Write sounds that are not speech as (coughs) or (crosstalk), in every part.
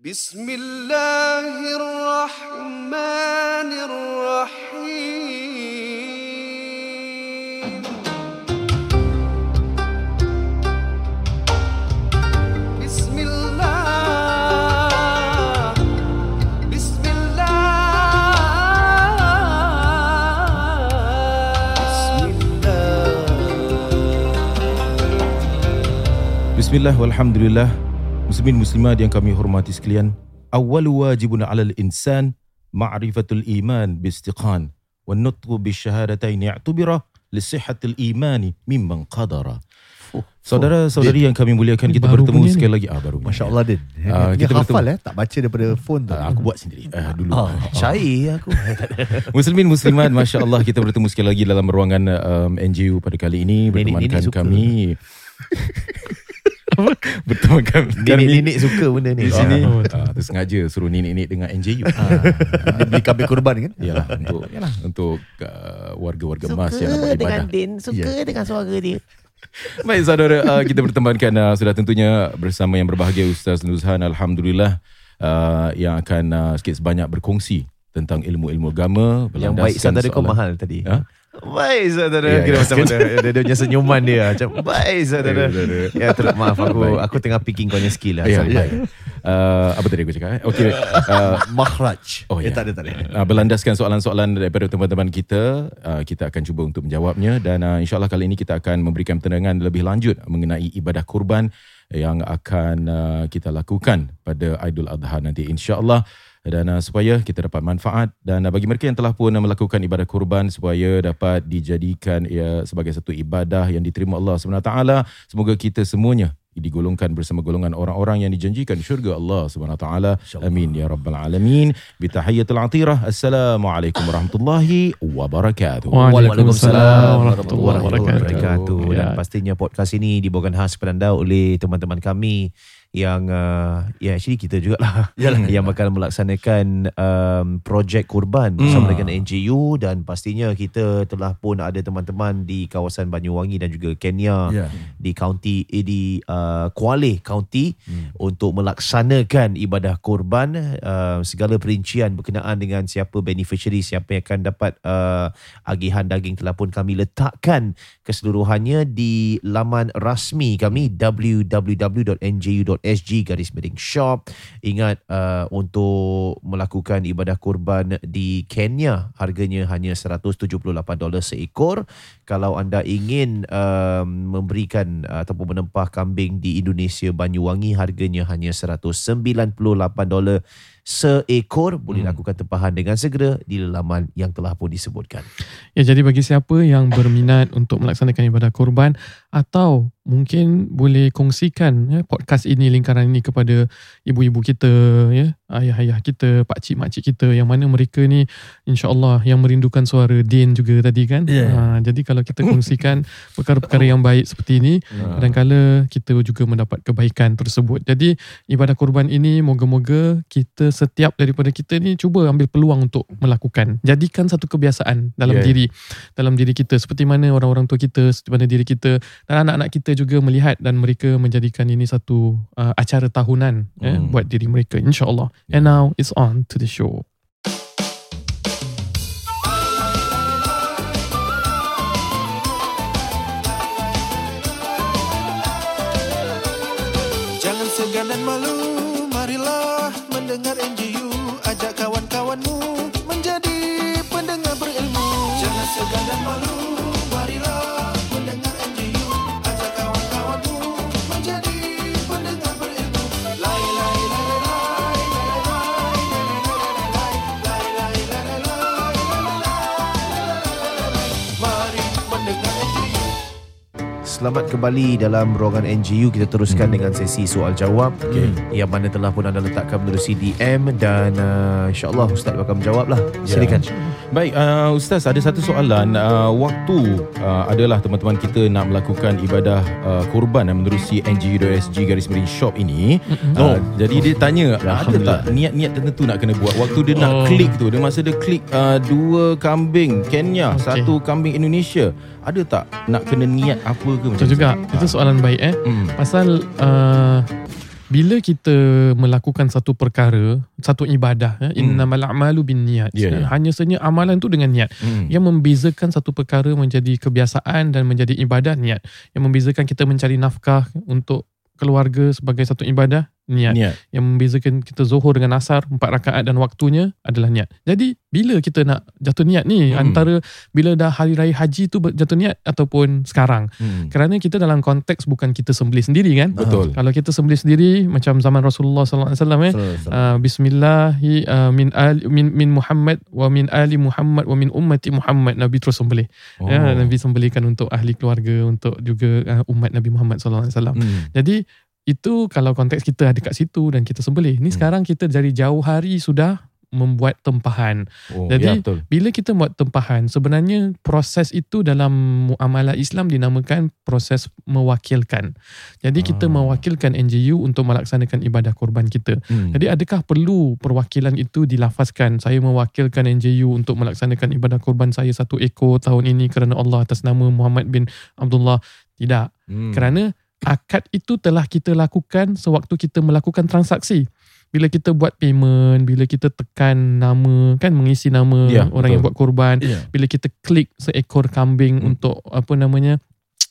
بسم الله الرحمن الرحيم. بسم الله بسم الله. بسم الله Bismillah walhamdulillah Muslimin muslimat yang kami hormati sekalian Awwalu wajibun alal insan Ma'rifatul iman bistiqan Wa nutqu bisyahadatain i'tubira Lisihatil imani mimman qadara. Saudara-saudari yang kami muliakan Kita bertemu punya ni. sekali lagi. Ah, baru Masya punya. Allah Din. Ah, Dia kita hafal bertemu. eh Tak baca daripada phone tu. Ah, Aku buat sendiri. Ah, dulu. Ah, Syair aku. (laughs) (laughs) Muslimin muslimat Masya Allah kita bertemu sekali lagi Dalam ruangan um, NGU pada kali ini Bertemankan nenek kami (laughs) Bertemankan kami Nenek-nenek suka benda ni. di sini. Oh, ah, Tersengaja suruh nenek-nenek dengan NJU Dia beli kambing kurban kan? Yalah untuk yalah untuk uh, warga-warga Suka Mas yang nak buat dengan ibadah. Din. Suka dengan suara dia. (laughs) Baik saudara, uh, kita bertemankan uh, sudah tentunya bersama yang berbahagia Ustaz Nuzhan alhamdulillah uh, yang akan uh, sikit sebanyak berkongsi tentang ilmu-ilmu agama Yang baik saudara kau mahal tadi. Ha? Baik saudara Ya, Kira ya. macam mana (laughs) dia, dia punya senyuman dia Macam baik saudara Ya. Ya terus maaf aku Baik. Aku tengah picking kau punya skill lah Ya, Sorry. baik. Uh, apa tadi aku cakap eh? Okey. Uh, (laughs) Makhraj Oh, Eh ya. tak ada tak ada uh, berlandaskan soalan-soalan daripada teman-teman kita uh, kita akan cuba untuk menjawabnya dan uh, insyaallah kali ini kita akan memberikan penerangan lebih lanjut mengenai ibadah kurban yang akan uh, kita lakukan pada Aidul Adha nanti insyaallah dan uh, supaya kita dapat manfaat dan uh, bagi mereka yang telah pun uh, melakukan ibadah kurban supaya dapat dijadikan ia sebagai satu ibadah yang diterima Allah Subhanahu Wa Taala semoga kita semuanya digolongkan bersama golongan orang-orang yang dijanjikan syurga Allah Subhanahu Wa Taala. Amin ya rabbal alamin. Bitahiyatul atirah. Assalamualaikum warahmatullahi wabarakatuh. Waalaikumsalam warahmatullahi wabarakatuh. Dan Ya. pastinya podcast ini dibawakan khas kepada anda oleh teman-teman kami yang uh, ya actually kita jugalah (laughs) (laughs) yang bakal melaksanakan um, projek kurban bersama dengan NGU dan pastinya kita telah pun ada teman-teman di kawasan Banyuwangi dan juga Kenya Ya. di county eh, di uh, Kuala County untuk melaksanakan ibadah kurban. Uh, segala perincian berkenaan dengan siapa beneficiary siapa yang akan dapat uh, agihan daging telah pun kami letakkan keseluruhannya di laman rasmi kami www.nju.sg garis miring shop ingat uh, untuk melakukan ibadah kurban di Kenya harganya hanya 178 dolar seekor. Kalau anda ingin um, memberikan uh, ataupun menempah kambing di Indonesia Banyuwangi harganya hanya 198 dolar seekor boleh lakukan tempahan dengan segera di laman yang telah pun disebutkan. Ya, jadi bagi siapa yang berminat (coughs) untuk melaksanakan ibadah kurban atau mungkin boleh kongsikan ya, podcast ini, lingkaran ini kepada ibu-ibu kita, ya, ayah-ayah kita, pakcik makcik kita yang mana mereka ni insya-Allah yang merindukan suara Din juga tadi kan. Ya. Ha, jadi kalau kita kongsikan (laughs) perkara-perkara yang baik seperti ini, kadang-kala kita juga mendapat kebaikan tersebut. Jadi ibadah kurban ini moga-moga kita setiap daripada kita ni cuba ambil peluang untuk melakukan. Jadikan satu kebiasaan dalam Ya. diri dalam diri kita seperti mana orang-orang tua kita, seperti mana diri kita dan anak-anak kita juga melihat dan mereka menjadikan ini satu uh, acara tahunan eh, Hmm. buat diri mereka insya-Allah. And now it's on to the show. Jangan segan dan malu, marilah mendengar NGU Selamat kembali dalam ruangan NGU Kita teruskan hmm. dengan sesi soal jawab. Okay. Yang mana telah pun anda letakkan menerusi DM Dan uh, insyaAllah Ustaz akan menjawab lah. Silakan Baik, uh, Ustaz ada satu soalan. Uh, waktu uh, adalah teman-teman kita nak melakukan ibadah uh, kurban yang menerusi NGU.SG garis miring shop ini. Uh, jadi dia tanya, ada tak niat-niat tertentu nak kena buat? Waktu dia nak Oh. klik tu, dia masa dia klik uh, dua kambing Kenya, Okey. satu kambing Indonesia. Ada tak nak kena niat apa ke macam Betul juga. tu? Itu soalan baik eh. Hmm. Pasal uh, bila kita melakukan satu perkara, satu ibadah, ya, innamal a'malu binniyat. Ya, ya. Hanya saja amalan tu dengan niat. Hmm. Yang membezakan satu perkara menjadi kebiasaan dan menjadi ibadah niat. Yang membezakan kita mencari nafkah untuk keluarga sebagai satu ibadah niat. Niat. Yang membezakan kita zuhur dengan asar empat rakaat dan waktunya adalah niat. Jadi bila kita nak jatuh niat ni Hmm. antara bila dah hari raya haji tu jatuh niat ataupun sekarang. Hmm. Kerana kita dalam konteks bukan kita sembelih sendiri kan. Betul. Kalau kita sembelih sendiri macam zaman Rasulullah sallallahu alaihi wasallam eh uh, bismillahi uh, min ali min min Muhammad wa min ali Muhammad wa min ummati Muhammad Nabi terus sembelih. Oh. Ya, Nabi sembelihkan untuk ahli keluarga, untuk juga uh, umat Nabi Muhammad sallallahu alaihi wasallam. Hmm. Jadi itu kalau konteks kita ada kat situ dan kita sembelih. Ni Hmm. sekarang kita dari jauh hari sudah membuat tempahan. Oh, Jadi, ya, betul. Bila kita buat tempahan, sebenarnya proses itu dalam muamalah Islam dinamakan proses mewakilkan. Jadi kita Ah. mewakilkan NGU untuk melaksanakan ibadah korban kita. Hmm. Jadi adakah perlu perwakilan itu dilafazkan? Saya mewakilkan NJU untuk melaksanakan ibadah korban saya satu ekor tahun ini kerana Allah atas nama Muhammad bin Abdullah. Tidak. Hmm. Kerana akad itu telah kita lakukan sewaktu kita melakukan transaksi. Bila kita buat payment, bila kita tekan nama, kan mengisi nama Ya, orang yang betul. buat korban. Ya. Bila kita klik seekor kambing Hmm. untuk apa namanya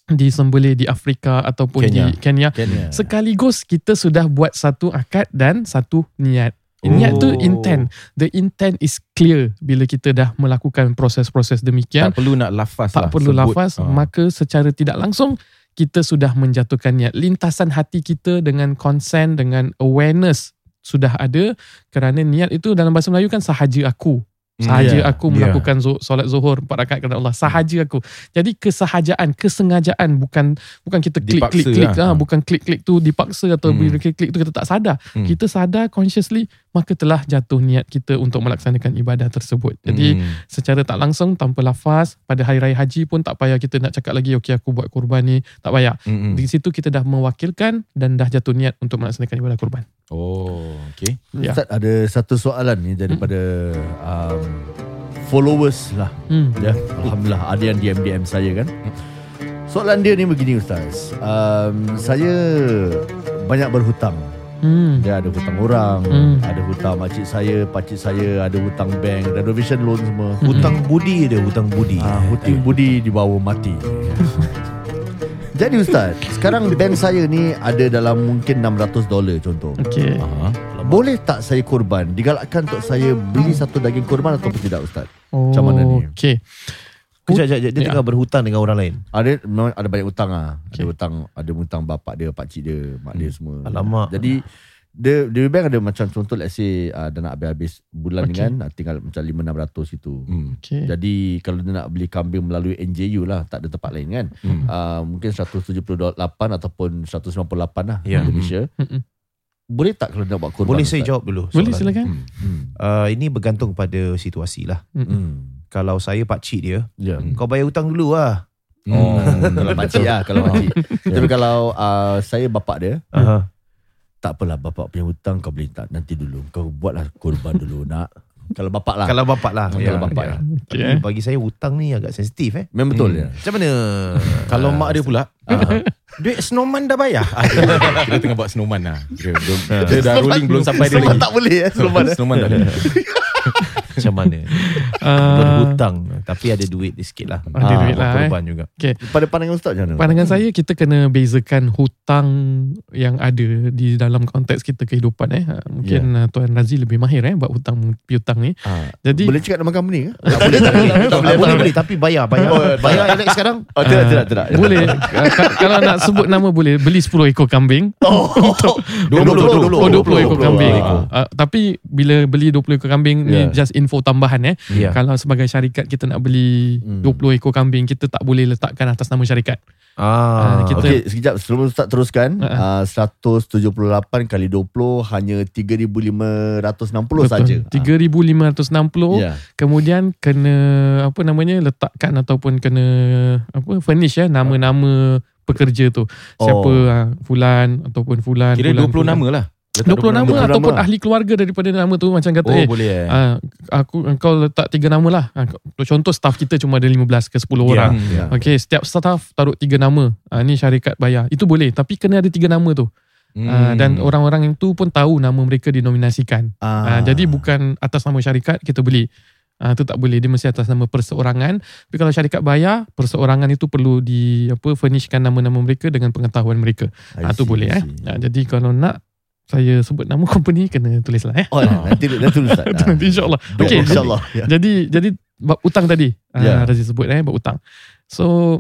disembelih di Afrika ataupun Kenya. di Kenya. Kenya. Sekaligus kita sudah buat satu akad dan satu niat. Niat tu Oh. intent. The intent is clear bila kita dah melakukan proses-proses demikian. tak perlu nak lafaz Tak lah. perlu sebut. lafaz, Ah. maka secara tidak langsung kita sudah menjatuhkan niat. Lintasan hati kita dengan consent, dengan awareness sudah ada kerana niat itu dalam bahasa Melayu kan sahaja aku. Hmm, Sahaja ya, aku melakukan zu- solat zuhur empat rakaat kerana Allah. Sahaja aku. Jadi kesahajaan, kesengajaan bukan bukan kita klik Dipaksa klik klik lah. ah, bukan klik klik tu dipaksa atau Hmm. bila klik klik tu kita tak sadar. Hmm. Kita sadar consciously maka telah jatuh niat kita untuk melaksanakan ibadah tersebut. Jadi Hmm. secara tak langsung tanpa lafaz pada hari raya haji pun tak payah kita nak cakap lagi okey aku buat kurban ni tak payah Hmm. di situ kita dah mewakilkan dan dah jatuh niat untuk melaksanakan ibadah kurban Oh, okay. Ya. Ustaz ada satu soalan ni daripada um, followers lah. hmm. Ya, alhamdulillah ada yang DM DM saya kan. Soalan dia ni begini Ustaz. Um, saya banyak berhutang. Hmm. Dia ada hutang orang, Hmm. ada hutang makcik saya, pakcik saya, ada hutang bank, renovation loan semua. Hmm. Hutang budi dia, hutang budi. Ah, hutang budi dibawa mati. (laughs) Jadi Ustaz, sekarang bank saya ni ada dalam mungkin 600 dolar contoh. okey. Boleh tak saya korban? Digalakkan untuk saya beli satu daging korban ataupun tidak Ustaz? oh, Macam mana ni? okey Kejap, kejap, kejap. Dia Ya. tengah berhutang dengan orang lain. Ada memang ada banyak hutang ah. Ada Okay. hutang, ada hutang bapak dia, pak cik dia, mak dia semua. Alamak. Jadi dia dia bank ada macam contoh let's say uh, dia nak habis-habis bulan Okay. okay. kan ah, tinggal macam 5 600 itu. Hmm. okey Jadi kalau dia nak beli kambing melalui NJU lah, tak ada tempat lain kan. Hmm. Uh, mungkin 178 ataupun 198 lah Ya. Indonesia. Mm-mm. Boleh tak kalau nak buat korban? Boleh saya Ustaz? jawab dulu? boleh silakan Hmm. Hmm. Uh, ini bergantung pada situasi lah. Mm-mm. Hmm. Kalau saya pakcik dia, Ya. Hmm. kau bayar hutang dulu lah. Oh, kalau makcik lah, kalau makcik. (laughs) Tapi kalau uh, saya bapak dia, Uh-huh. Tak apalah bapak punya hutang kau boleh tak nanti dulu. Kau buatlah korban dulu (laughs) nak. Kalau bapak lah. Kalau bapak lah. Kalau bapak ya. lah. okey Tapi eh. bagi saya hutang ni agak sensitif eh. Memang betul Hmm. ya. Macam mana? (laughs) Kalau Ah, mak dia pula, ah, (laughs) duit snowman dah bayar. Ah, kira tengah buat snowman lah. Kira, belum, dia dah rolling belum sampai dia Snowman lagi. tak boleh ya Snowman. snowman tak boleh. Macam mana? (laughs) Ah, Berhutang tapi ada duit sikit lah. Ada Ah, duit lah eh. Juga. Pada pandangan ustaz macam mana? Pandangan saya kita kena bezakan hutang yang ada di dalam konteks kita kehidupan eh. Ha, Mungkin yeah. Tuan Razi lebih mahir eh buat hutang piutang ni. Ah, Jadi boleh cakap nama company ke? Tak boleh, tak boleh. (laughs) Tak boleh, boleh, boleh. Tapi bayar, bayar. Bayar Alex sekarang. Oh, tidak, tidak, tidak. boleh Ka- kalau nak sebut nama boleh beli 10 ekor kambing. (laughs) Oh, 20, 20, oh, 20 ekor 20 kambing. ekor. Uh, tapi bila beli 20 ekor kambing ni Yeah. just info tambahan eh. Ya. Kalau sebagai syarikat kita nak beli Hmm. 20 ekor kambing kita tak boleh letakkan atas nama syarikat. Ah, Ah, kita- Okey, sekejap sebelum Ustaz teruskan. Ah, Uh, 178 kali 20 hanya 3560 saja. 3560 Ya. kemudian kena apa namanya letakkan ataupun kena apa furnish ya nama-nama pekerja tu. Siapa Oh. ah, fulan ataupun fulan Kira fulan, 20 fulan. nama lah. 20 nama 20 ataupun nama. ahli keluarga daripada nama tu macam kata Oh, eh boleh eh. ah, aku kau letak tiga nama lah. Ah, contoh staff kita cuma ada 15 ke 10 orang. Ya. Okey, setiap staff taruh tiga nama. Ah, ni syarikat bayar. Itu boleh tapi kena ada tiga nama tu. Uh, dan orang-orang itu pun tahu nama mereka dinominasikan. Ah. Uh, jadi bukan atas nama syarikat kita beli. Uh, itu tak boleh. Dia mesti atas nama perseorangan. Tapi kalau syarikat bayar, perseorangan itu perlu di apa furnishkan nama-nama mereka dengan pengetahuan mereka. I Ah tu see, boleh eh. Ah, jadi kalau nak saya sebut nama (laughs) company kena tulislah eh. Oh, (laughs) nanti nanti Ustaz. Itu nanti insya-Allah. Okey, Okey. insyaallah. Ya. Jadi jadi bab hutang tadi. Ya. Yeah. Razif sebut eh bab hutang. So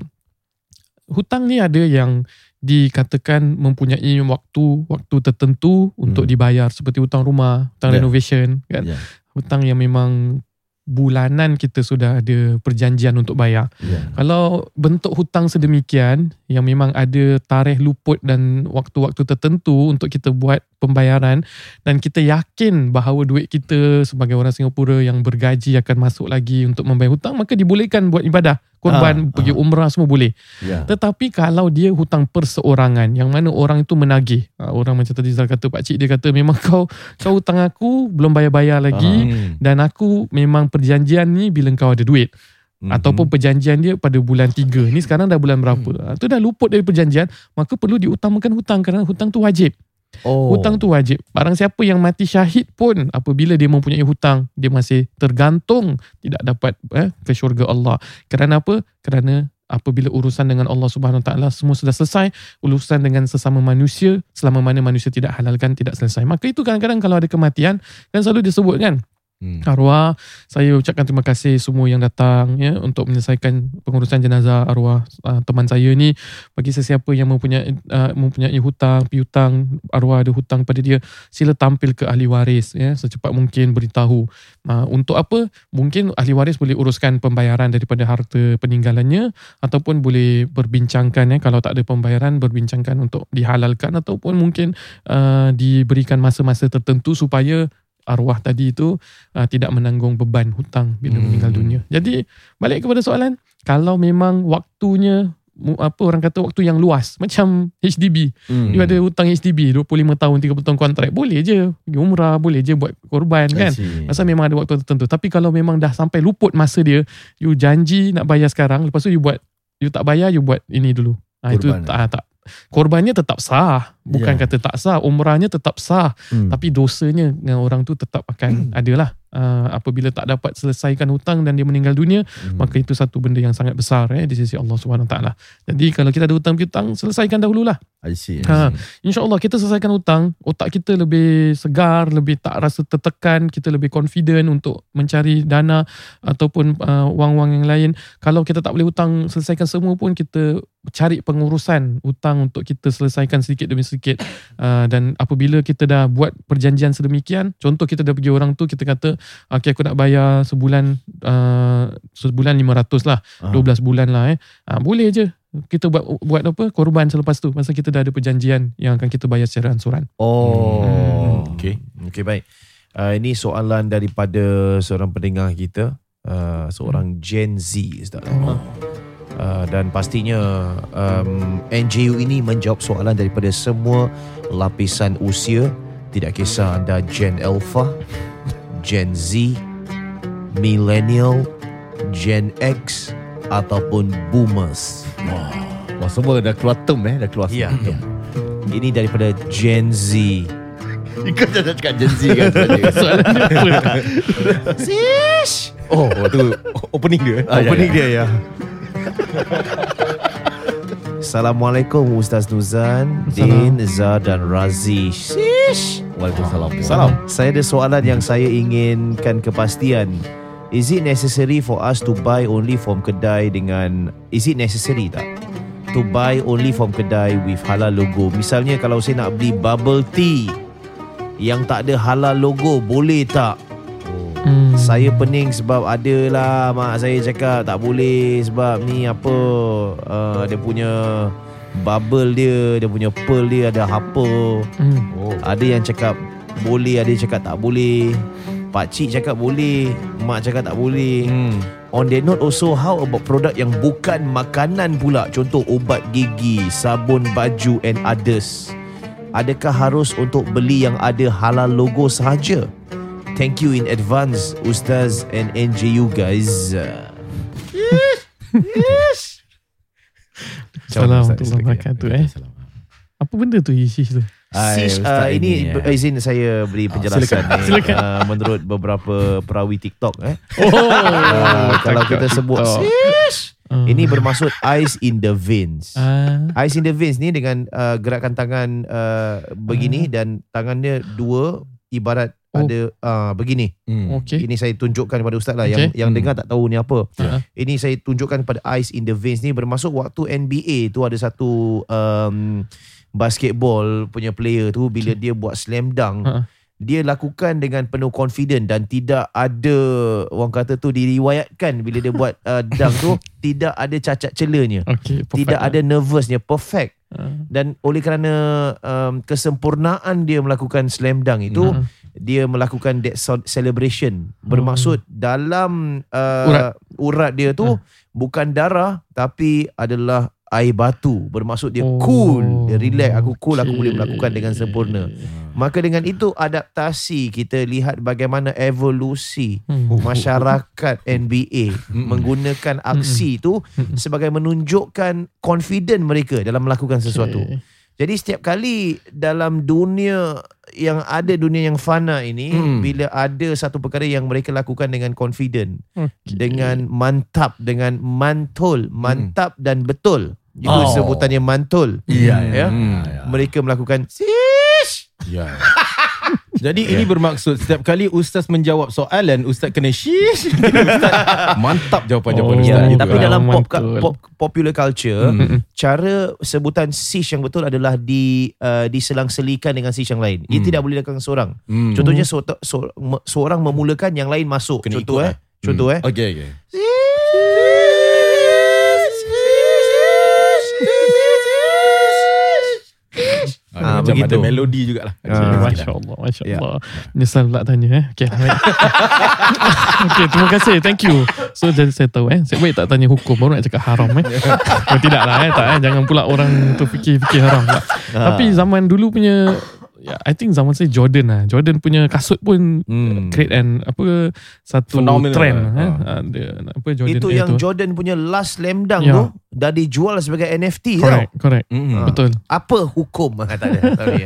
hutang ni ada yang dikatakan mempunyai waktu waktu tertentu untuk Hmm. dibayar seperti hutang rumah, hutang Ya. renovation kan. Ya. Hutang yang memang bulanan kita sudah ada perjanjian untuk bayar. Ya. Kalau bentuk hutang sedemikian yang memang ada tarikh luput dan waktu-waktu tertentu untuk kita buat pembayaran dan kita yakin bahawa duit kita sebagai orang Singapura yang bergaji akan masuk lagi untuk membayar hutang maka dibolehkan buat ibadah korban Ah, pergi ah. umrah semua boleh Ya. tetapi kalau dia hutang perseorangan yang mana orang itu menagih ah, orang macam tadi Zal kata pak cik dia kata memang (laughs) kau kau hutang aku belum bayar-bayar lagi Hmm. dan aku memang perjanjian ni bila kau ada duit Mhm. ataupun perjanjian dia pada bulan 3 ni sekarang dah bulan berapa hmm. tu dah luput dari perjanjian maka perlu diutamakan hutang kerana hutang tu wajib Oh. hutang tu wajib. Barang siapa yang mati syahid pun apabila dia mempunyai hutang dia masih tergantung tidak dapat eh, ke syurga Allah. Kerana apa? Kerana apabila urusan dengan Allah Subhanahu Taala semua sudah selesai urusan dengan sesama manusia selama mana manusia tidak halalkan tidak selesai. Maka itu kadang-kadang kalau ada kematian kan selalu disebut kan Hmm. arwah saya ucapkan terima kasih semua yang datang ya untuk menyelesaikan pengurusan jenazah arwah uh, teman saya ni. Bagi sesiapa yang mempunyai uh, mempunyai hutang piutang arwah ada hutang pada dia sila tampil ke ahli waris ya secepat mungkin beritahu. Uh, untuk apa? Mungkin ahli waris boleh uruskan pembayaran daripada harta peninggalannya ataupun boleh berbincangkan ya kalau tak ada pembayaran berbincangkan untuk dihalalkan ataupun mungkin uh, diberikan masa-masa tertentu supaya arwah tadi itu uh, tidak menanggung beban hutang bila Hmm. meninggal dunia. Jadi balik kepada soalan, kalau memang waktunya apa orang kata waktu yang luas macam HDB Hmm. dia ada hutang HDB 25 tahun 30 tahun kontrak boleh je pergi umrah boleh je buat korban kan. Pasal memang ada waktu tertentu Tapi kalau memang dah sampai luput masa dia You janji nak bayar sekarang Lepas tu you buat You tak bayar You buat ini dulu ha, Itu tak, tak Korbannya tetap sah Bukan Ya. kata tak sah Umrahnya tetap sah Hmm. Tapi dosanya Dengan orang tu tetap akan (clears throat) adalah uh, Apabila tak dapat selesaikan hutang Dan dia meninggal dunia Hmm. Maka itu satu benda yang sangat besar eh, Di sisi Allah SWT Jadi kalau kita ada hutang piutang Selesaikan dahululah I see. Ha, InsyaAllah kita selesaikan hutang Otak kita lebih segar Lebih tak rasa tertekan Kita lebih confident Untuk mencari dana Ataupun uh, wang-wang yang lain Kalau kita tak boleh hutang Selesaikan semua pun Kita cari pengurusan hutang Untuk kita selesaikan sedikit demi sedikit uh, Dan apabila kita dah buat perjanjian sedemikian Contoh kita dah pergi orang tu Kita kata Okay aku nak bayar sebulan uh, Sebulan 500 lah Ah. 12 bulan lah eh. Ha, boleh je kita buat buat apa korban selepas tu masa kita dah ada perjanjian yang akan kita bayar secara ansuran. Oh. Hmm. Okay. Okey baik. Uh, ini soalan daripada seorang pendengar kita, uh, seorang Gen Z Ustaz. Uh, dan pastinya um, NJU ini menjawab soalan daripada semua lapisan usia, tidak kisah anda Gen Alpha, Gen Z, Millennial, Gen X ataupun Boomers. Wah, semua dah keluar term eh, dah keluar Ya. term. Ini daripada Gen Z. Kau jangan cakap Gen Z kan sebenarnya. Soalan? Sish! Oh, tu opening dia. Ah, ya, Opening ya. dia ya. Assalamualaikum Ustaz Nuzan, Din, Zah dan Razi. Shish. Waalaikumsalam. Salam. Saya ada soalan yang saya inginkan kepastian. Is it necessary for us to buy only from kedai dengan Is it necessary tak? To buy only from kedai with halal logo. Misalnya kalau saya nak beli bubble tea yang tak ada halal logo, boleh tak? Hmm. Saya pening sebab ada lah mak saya cakap tak boleh sebab ni apa uh, dia punya bubble dia, dia punya pearl dia ada apa. Hmm. Oh. Ada yang cakap boleh, ada yang cakap tak boleh. Pak cik cakap boleh, mak cakap tak boleh. Hmm. On that note also how about produk yang bukan makanan pula Contoh ubat gigi, sabun baju and others Adakah harus untuk beli yang ada halal logo sahaja? Thank you in advance Ustaz and NJU guys Assalamualaikum warahmatullahi wabarakatuh eh. Apa benda tu isis tu? Sis, uh, Ustaz ini eh. izin saya beri penjelasan silakan. ni Silakan. Uh, menurut beberapa perawi TikTok eh. Oh, Uh, kalau kita sebut sis, Ah. ini bermaksud ice in the veins. Ah, Ice in the veins ni dengan uh, gerakan tangan uh, begini dan tangannya dua ibarat Oh. ada uh, begini. Hmm. okay. Ini saya tunjukkan kepada ustaz lah yang Okay. yang Hmm. dengar tak tahu ni apa. Ya. Ini saya tunjukkan kepada ice in the veins ni bermaksud waktu NBA tu ada satu um, basketball punya player tu bila dia buat slam dunk Ha. dia lakukan dengan penuh confident dan tidak ada orang kata tu diriwayatkan bila dia buat uh, (laughs) dunk tu tidak ada cacat celanya. Okay, perfect Tidak lah. ada nervousnya perfect Ah, dan oleh kerana um, kesempurnaan dia melakukan slam dunk itu ah. Dia melakukan that celebration bermaksud dalam uh, Urat. urat. dia tu Hmm. bukan darah tapi adalah air batu bermaksud dia Oh, cool dia relax aku cool aku okay. boleh melakukan dengan sempurna maka dengan itu adaptasi kita lihat bagaimana evolusi Hmm. masyarakat NBA menggunakan aksi itu sebagai menunjukkan confident mereka dalam melakukan sesuatu Okay. Jadi setiap kali dalam dunia yang ada dunia yang fana ini Hmm. bila ada satu perkara yang mereka lakukan dengan confident, Okay. dengan mantap, dengan mantul, mantap dan betul. Itu Oh. sebutannya mantul. Iya, Ya. Hmm. Mereka melakukan sish. Ya. (laughs) Jadi ini bermaksud setiap kali ustaz menjawab soalan ustaz kena shish. ustaz mantap jawapan-jawapan Oh, ustaz Ya, gitu. tapi lah. dalam pop, pop, popular culture, Hmm. cara sebutan sish yang betul adalah di uh, diselang-selikan dengan sish yang lain. Ia Hmm. tidak boleh dilakukan seorang. Hmm. Contohnya so, so, me- seorang memulakan yang lain masuk. Kena Contoh ikut eh. lah. Contoh eh. Okey okey. Ah, Ah, macam begitu. ada melodi jugalah. Okay, Ah. Masya Allah Masya Ya. Allah Menyesal pula tanya eh Okay, (laughs) baik. okay Terima kasih Thank you So jadi saya tahu eh Saya baik tak tanya hukum Baru nak cakap haram eh (laughs) oh, Tidak lah eh tak, eh Jangan pula orang tu fikir-fikir haram pula. Tapi zaman dulu punya ya, I think zaman saya Jordan lah Jordan punya kasut pun Hmm. Create and Apa Satu Phenomenal trend lah. eh. Ah. Ada, apa Jordan Itu yang tu. Jordan punya last slam dunk Ya. tu dah dijual sebagai NFT Correct tau. Correct Hmm. Betul Apa hukum? Tak ada. Sorry.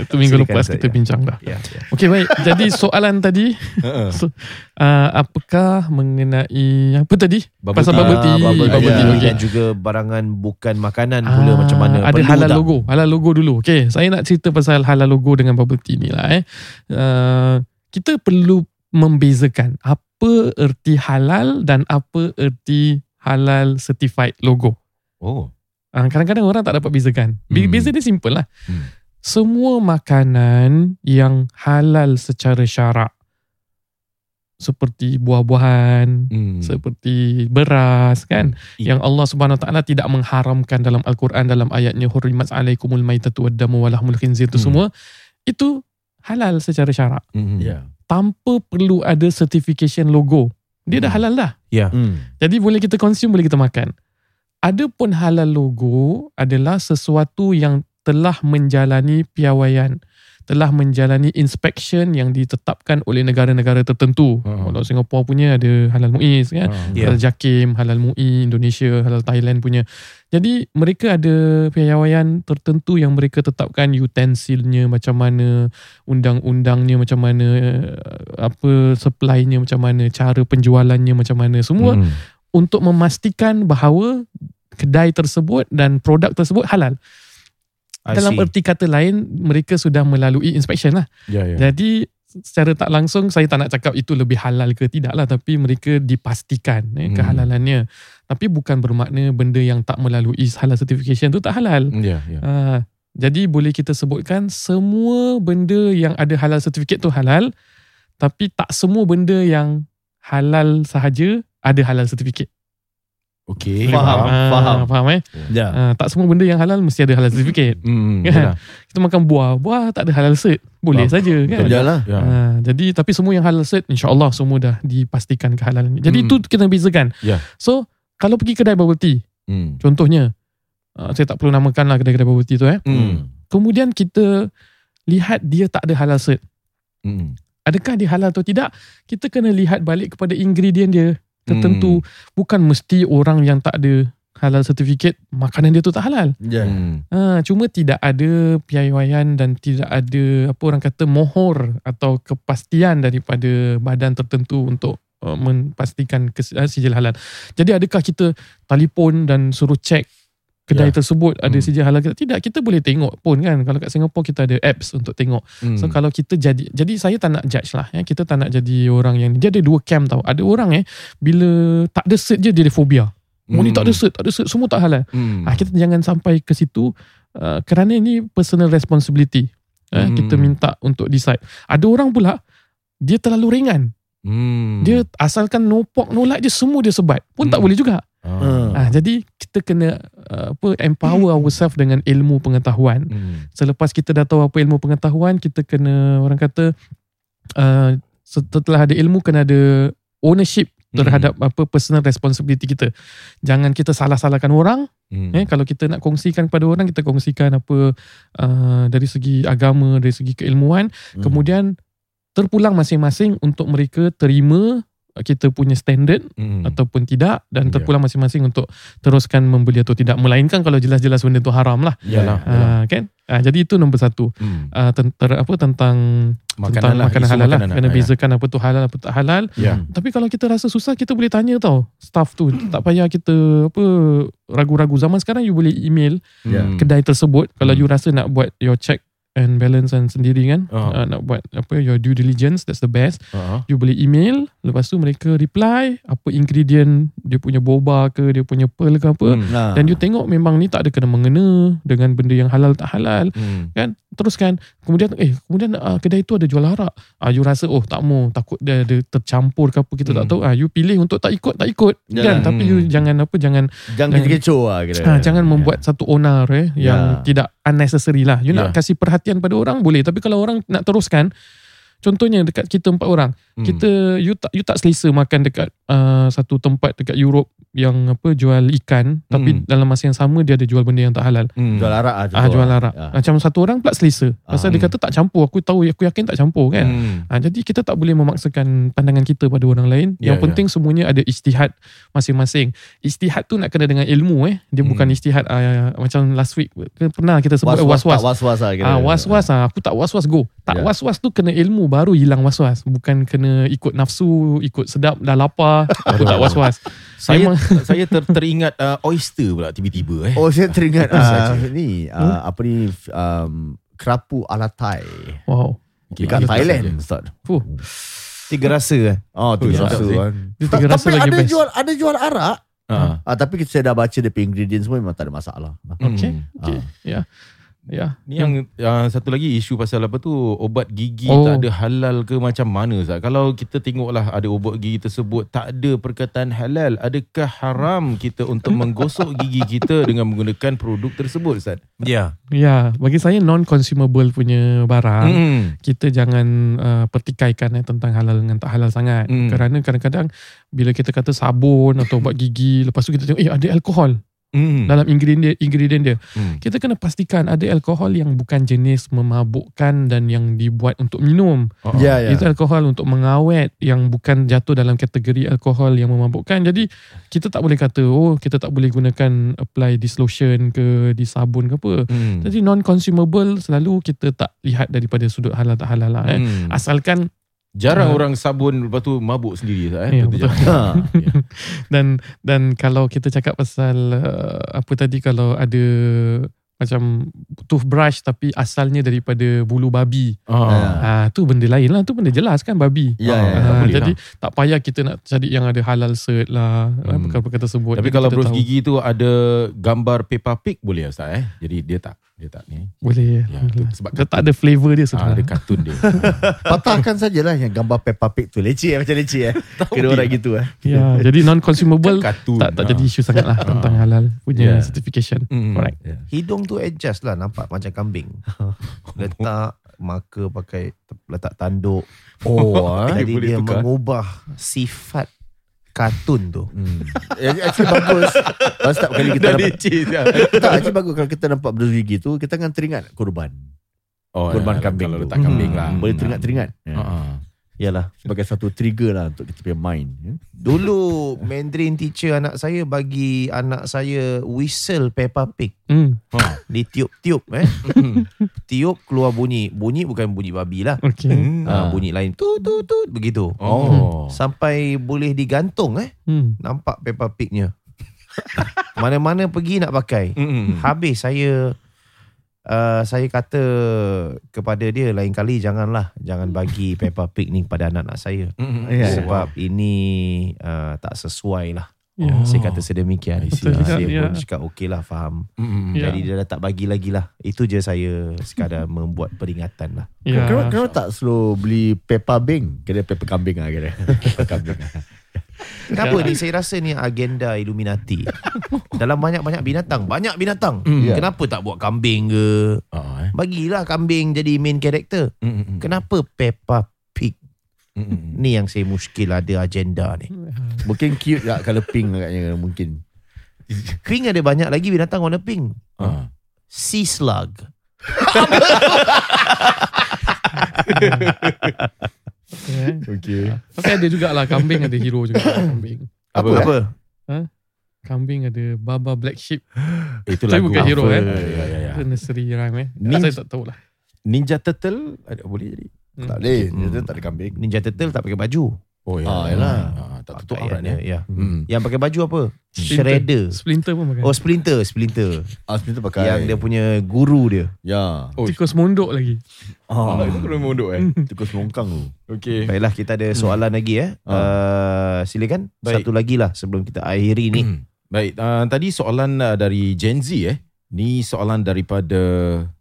Itu minggu Silakan, lepas Ustaz. kita bincang dah Ya, ya. Okay baik Jadi soalan tadi Ha-ha. so, uh, Apakah mengenai Apa tadi? Bubble Pasal tea. bubble tea Ah, bubble Bubble tea tea okay. dan juga barangan bukan makanan pula Ah, macam mana Ada Perlu halal tak? logo Halal logo dulu Okay Saya nak cerita pasal halal logo Dengan bubble tea ni lah eh. uh, Kita perlu Membezakan Apa erti halal Dan apa erti Halal certified logo Oh. uh, Kadang-kadang orang tak dapat bezakan Be- Hmm. Beza dia simple lah Hmm. Semua makanan Yang halal secara syarak Seperti buah-buahan Hmm. seperti beras kan Hmm. yang Allah Subhanahu Wa Taala tidak mengharamkan dalam Al-Quran dalam ayatnya hurrimat alaikumul maitatu waddamu walahmul khinzir itu Hmm. semua itu halal secara syarak Hmm. Ya. tanpa perlu ada certification logo dia dah Hmm. halal dah Ya. Hmm. jadi boleh kita consume boleh kita makan adapun halal logo adalah sesuatu yang telah menjalani piawaian telah menjalani inspection yang ditetapkan oleh negara-negara tertentu. Hmm. Kalau Singapura punya ada halal MUIS kan. Ya. Halal Jakim, Halal MUI, Indonesia, Halal Thailand punya. Jadi mereka ada piawaian tertentu yang mereka tetapkan utensilnya macam mana, undang-undangnya macam mana, apa supply-nya macam mana, cara penjualannya macam mana. Semua Hmm. untuk memastikan bahawa kedai tersebut dan produk tersebut halal. I Dalam see. erti kata lain, mereka sudah melalui inspection lah. Ya ya. Jadi secara tak langsung saya tak nak cakap itu lebih halal ke tidak lah tapi mereka dipastikan eh, Hmm. kehalalannya. Tapi bukan bermakna benda yang tak melalui halal certification tu tak halal. Ya ya. Uh, jadi boleh kita sebutkan semua benda yang ada halal certificate tu halal tapi tak semua benda yang halal sahaja ada halal certificate. Okey. Faham, Ah, faham. Faham eh? Ya. Uh, tak semua benda yang halal mesti ada halal certificate. Hmm. Kan? yalah. Kita makan buah, buah tak ada halal cert. Boleh saja kan? Betul. Ya. Ha, jadi tapi semua yang halal cert insya-Allah semua dah dipastikan kehalalannya. Jadi Hmm. itu kita bezakan. Ya. So kalau pergi kedai bubble tea Hmm. contohnya uh, saya tak perlu namakan lah kedai-kedai bubble tea tu eh. Hmm. Kemudian kita lihat dia tak ada halal cert. Hmm. Adakah dia halal atau tidak? Kita kena lihat balik kepada ingredient dia tertentu. Hmm. Bukan mesti orang yang tak ada halal certificate makanan dia tu tak halal. Ya. Hmm. Ha, cuma tidak ada piawaian dan tidak ada apa orang kata mohor atau kepastian daripada badan tertentu untuk uh, memastikan kes, uh, sijil halal. Jadi adakah kita telefon dan suruh cek kedai Ya. tersebut ada Hmm. sijil halal ke tak? Tidak, kita boleh tengok pun kan. Kalau kat Singapura kita ada apps untuk tengok. Hmm. So kalau kita jadi jadi saya tak nak judge lah ya. Kita tak nak jadi orang yang dia ada dua camp tau. Ada orang eh bila tak ada cert je dia ada fobia. Oh ni tak ada cert, tak ada cert, semua tak halal. Hmm. Ah kita jangan sampai ke situ uh, kerana ini personal responsibility. Eh, Hmm. kita minta untuk decide. Ada orang pula dia terlalu ringan. Hmm. Dia asalkan no pork no lard je semua dia sebat. Pun tak Hmm. boleh juga. Ah. Ah jadi kita kena uh, apa empower ourselves dengan ilmu pengetahuan. Hmm. Selepas kita dah tahu apa ilmu pengetahuan, kita kena orang kata uh, setelah ada ilmu kena ada ownership terhadap apa personal responsibility kita. Jangan kita salah-salahkan orang. Hmm. Eh, kalau kita nak kongsikan kepada orang, kita kongsikan apa uh, dari segi agama, dari segi keilmuan. Hmm. Kemudian terpulang masing-masing untuk mereka terima kita punya standard Hmm. ataupun tidak dan Ya. terpulang masing-masing untuk teruskan membeli atau tidak. Melainkan kalau jelas-jelas benda tu haram lah. Yalah. yalah. Uh, kan? Uh, jadi itu nombor satu. Hmm. Uh, tentang apa tentang Makanan tentang lah, makanan halal lah. makanan Kena lah, ya. bezakan apa tu halal apa tak halal. Ya. Tapi kalau kita rasa susah kita boleh tanya tau staff tu. Tak payah kita apa ragu-ragu. Zaman sekarang you boleh email Ya. Hmm. kedai tersebut kalau Hmm. you rasa nak buat your check and balance and sendiri kan. Ah. Uh, nak buat apa your due diligence that's the best. Ah. You boleh email lepas tu mereka reply apa ingredient dia punya boba ke dia punya pearl ke apa. Hmm. Nah. Dan you tengok memang ni tak ada kena mengena dengan benda yang halal tak halal Hmm. kan teruskan kemudian eh kemudian uh, kedai tu ada jual arak ah you rasa oh tak mau takut dia ada tercampur ke apa kita tak Hmm. tahu ah you pilih untuk tak ikut tak ikut Yalah. kan tapi you Hmm. jangan apa jangan Jangan jangan- kecoh lah kira. ah, jangan membuat satu onar eh yang Ya. tidak unnecessary lah you nak Ya. kasih perhatian pada orang boleh tapi kalau orang nak teruskan contohnya dekat kita empat orang Hmm. kita you tak you tak selesa makan dekat uh, satu tempat dekat Europe yang apa jual ikan tapi Hmm. dalam masa yang sama dia ada jual benda yang tak halal Hmm. Jual arak lah. ah jual lah. arak Ya. macam satu orang pula selesa pasal Ah. dia kata tak campur aku tahu aku yakin tak campur kan Hmm. Ha, jadi kita tak boleh memaksakan pandangan kita pada orang lain. Ya, Yang penting semuanya ada ijtihad masing-masing. Ijtihad tu nak kena dengan ilmu eh. Dia Hmm. bukan ijtihad uh, macam last week ke- pernah kita sebut Was-was was-was. tak was-was lah kira. Ah was-was ah aku tak was-was go. Tak Ya. was-was tu kena ilmu baru hilang was-was. Bukan kena ikut nafsu, ikut sedap dah lapar aku tak was-was. Saya Memang- saya ter, teringat uh, oyster pula tiba-tiba eh. Oh saya teringat (laughs) uh, ni uh, apa ni um, kerapu ala Thai Wow. Okay, dekat Thailand. Ustaz. Fuh, Tiga rasa eh. Oh tu Oh, rasa kan. tiga rasa Tapi lagi ada best. jual ada jual arak. Ah. Ah, tapi kita saya dah baca dia punya ingredient semua memang tak ada masalah. Okay. Hmm. Okay. Ya. Ya. Ni yang uh, satu lagi isu pasal apa tu obat gigi Oh. tak ada halal ke macam mana Zat? Kalau kita tengoklah ada obat gigi tersebut tak ada perkataan halal, adakah haram kita untuk menggosok gigi kita dengan menggunakan produk tersebut Zat? Ya. Ya, bagi saya non-consumable punya barang. Hmm. kita jangan uh, pertikaikan eh, tentang halal dengan tak halal sangat. Hmm. Kerana kadang-kadang bila kita kata sabun atau ubat gigi, lepas tu kita tengok eh ada alkohol Hmm. dalam ingredient ingredient dia. Hmm. Kita kena pastikan ada alkohol yang bukan jenis memabukkan dan yang dibuat untuk minum. Oh, Ya ya. Itu alkohol untuk mengawet yang bukan jatuh dalam kategori alkohol yang memabukkan. Jadi kita tak boleh kata oh kita tak boleh gunakan apply this lotion ke di sabun ke apa. Hmm. Jadi non-consumable selalu kita tak lihat daripada sudut halal tak halal lah eh. Hmm. Asalkan Jarang Ah. orang sabun lepas tu mabuk sendiri Zat, eh? Ya, Betul. Ha. (laughs) dan dan kalau kita cakap pasal uh, apa tadi kalau ada macam toothbrush tapi asalnya daripada bulu babi. Ah. Ah tu benda lain lah, tu benda jelas kan babi. Ya, ya, Ah, tak boleh jadi tak payah kita nak cari yang ada halal cert lah, Hmm. perkara-perkara tersebut. Tapi Jadi kalau bros tahu. gigi tu ada gambar Peppa Pig boleh Ustaz eh? Jadi dia tak dia tak ni. boleh. Ya, boleh. tu sebab Dia tak ada flavor dia Ah, sudah. ada kartun dia. (laughs) Patahkan sajalah yang gambar Peppa Pig tu. Leceh eh, macam leceh eh. (laughs) Kira orang gitu eh. ya, jadi non-consumable Kan kartun. tak tak Ah. jadi isu sangat lah (laughs) tentang halal punya Ya. certification. Hmm. Alright. Ya. Hidung tu adjust lah nampak macam kambing. Letak maka pakai letak tanduk. Oh. Jadi boleh dia tukar. mengubah sifat kartun tu. Hmm. Eh, Actually bagus. Kalau setiap kali kita Dah dah. tak, actually bagus kalau kita nampak berdua gigi tu, kita akan teringat kurban. Oh, Kurban ya, kambing Kalau tu. letak kambing lah. Boleh teringat-teringat. Ha. Yalah. sebagai satu trigger lah untuk kita punya mind. Ya? Dulu Mandarin teacher anak saya bagi anak saya whistle Peppa Pig. Hmm. Ditiup-tiup eh. (laughs) Tiup keluar bunyi. Bunyi bukan bunyi babi lah. Okay. Hmm. Ha, bunyi lain tut tut tut begitu. Oh. Sampai boleh digantung eh. Hmm. Nampak Peppa Pignya. Mana-mana pergi nak pakai. Mm-mm. Habis saya uh, saya kata kepada dia lain kali janganlah jangan bagi Peppa Pig ni kepada anak-anak saya. Mm-mm. Ya. Sebab ini uh, tak sesuai lah. Ya. Oh. Saya kata sedemikian. Betul Saya ya. pun cakap okey lah faham. Mm-mm. Ya. Jadi dia dah tak bagi lagi lah. Itu je saya sekadar membuat peringatan lah. Ya. Kenapa, kenapa tak slow beli Peppa Bing? Kira Peppa kambing lah kira. (laughs) Peppa kambing. Kenapa ni saya rasa ni agenda Illuminati. (laughs) Dalam banyak-banyak binatang, banyak binatang. Ya. Kenapa tak buat kambing ke? Ah, eh. Bagilah kambing jadi main character. Mm-mm. Kenapa Peppa Pig? Mm-mm. Ni yang saya muskil ada agenda ni. Mungkin cute tak kalau pink agaknya mungkin. Pink ada banyak lagi binatang warna pink. Ah. Sea slug. (laughs) (laughs) Okay. Okay. Tapi ada jugalah kambing ada hero juga kambing. Apa? Apa? Kambing ada Baba Black Sheep. (gasps) Itu Tapi lagu bukan hero, eh. Ya, ya, ya. Itu nursery rhyme eh. Ni- Saya tak tahu lah. Ninja Turtle ada boleh jadi. Hmm. Tak boleh. Hmm. Dia tak ada kambing. Ninja Turtle tak pakai baju. Oh ya. Ah, yalah. Ah, tak tutup aurat ya. ya. Hmm. Yang pakai baju apa? Splinter. Shredder. Splinter pun pakai. Oh Splinter, Splinter. Ah, sebenarnya pakai. Yang dia punya guru dia. Ya. Oh, Tikus mondok lagi. ah, Ah, itu kena mondok eh. tikus longkang tu. Okey. Baiklah kita ada soalan lagi eh. Ah. Uh, silakan Baik. satu lagi lah sebelum kita akhiri ni. Hmm. Baik, uh, tadi soalan uh, dari Gen Z eh. Ni soalan daripada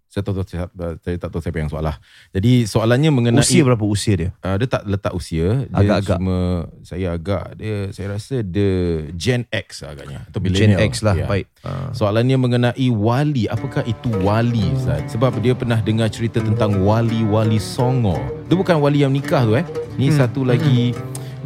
saya tahu saya, saya tak tahu siapa yang soal lah. Jadi soalannya mengenai Usia berapa usia dia? uh, dia tak letak usia, dia Agak-agak. cuma saya agak dia saya rasa dia Gen X agaknya atau Gen. X lah. Ya. Baik. Uh, Soalannya mengenai wali. Apakah itu wali Ustaz? Sebab dia pernah dengar cerita tentang wali-wali songo. Dia bukan wali yang nikah tu eh. Ni Hmm. satu lagi